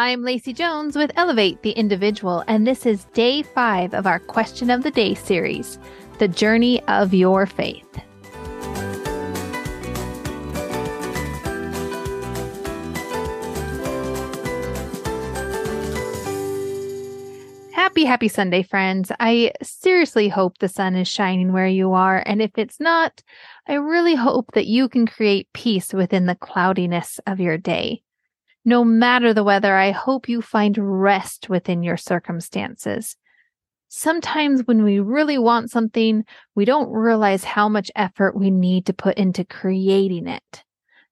I'm Lacey Jones with Elevate the Individual, and this is day five of our Question of the Day series The Journey of Your Faith. Happy, happy Sunday, friends. I seriously hope the sun is shining where you are. And if it's not, I really hope that you can create peace within the cloudiness of your day. No matter the weather, I hope you find rest within your circumstances. Sometimes when we really want something, we don't realize how much effort we need to put into creating it.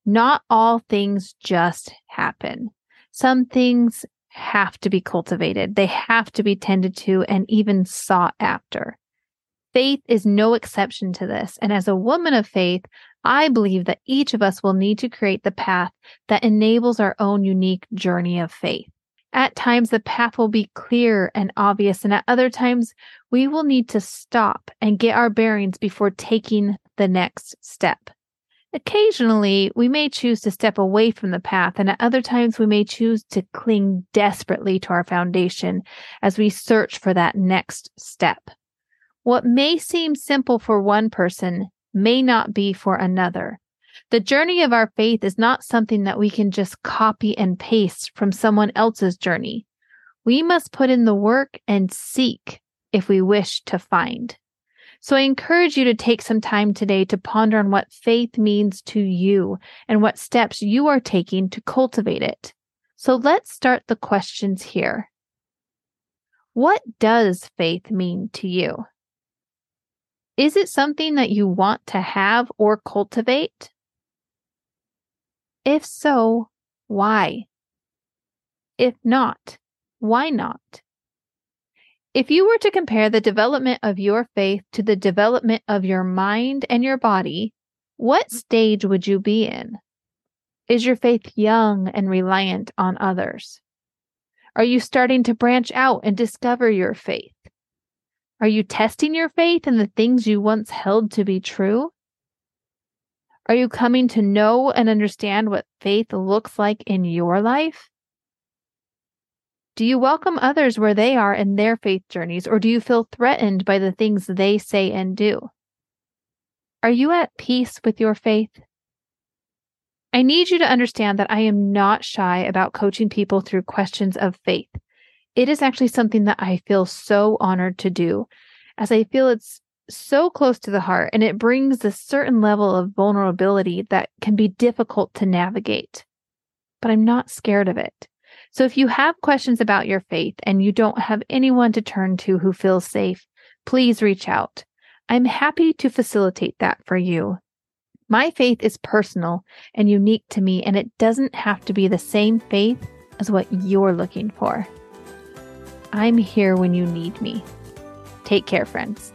Not all things just happen. Some things have to be cultivated. They have to be tended to and even sought after. Faith is no exception to this. And as a woman of faith, I believe that each of us will need to create the path that enables our own unique journey of faith. At times, the path will be clear and obvious, and at other times, we will need to stop and get our bearings before taking the next step. Occasionally, we may choose to step away from the path, and at other times, we may choose to cling desperately to our foundation as we search for that next step. What may seem simple for one person may not be for another. The journey of our faith is not something that we can just copy and paste from someone else's journey. We must put in the work and seek if we wish to find. So I encourage you to take some time today to ponder on what faith means to you and what steps you are taking to cultivate it. So let's start the questions here. What does faith mean to you? Is it something that you want to have or cultivate? If so, why? If not, why not? If you were to compare the development of your faith to the development of your mind and your body, what mm-hmm. stage would you be in? Is your faith young and reliant on others? Are you starting to branch out and discover your faith? Are you testing your faith in the things you once held to be true? Are you coming to know and understand what faith looks like in your life? Do you welcome others where they are in their faith journeys, or do you feel threatened by the things they say and do? Are you at peace with your faith? I need you to understand that I am not shy about coaching people through questions of faith it is actually something that I feel so honored to do, as I feel it's so close to the heart and it brings a certain level of vulnerability that can be difficult to navigate. But I'm not scared of it. So if you have questions about your faith and you don't have anyone to turn to who feels safe, please reach out. I'm happy to facilitate that for you. My faith is personal and unique to me, and it doesn't have to be the same faith as what you're looking for. I'm here when you need me. Take care, friends.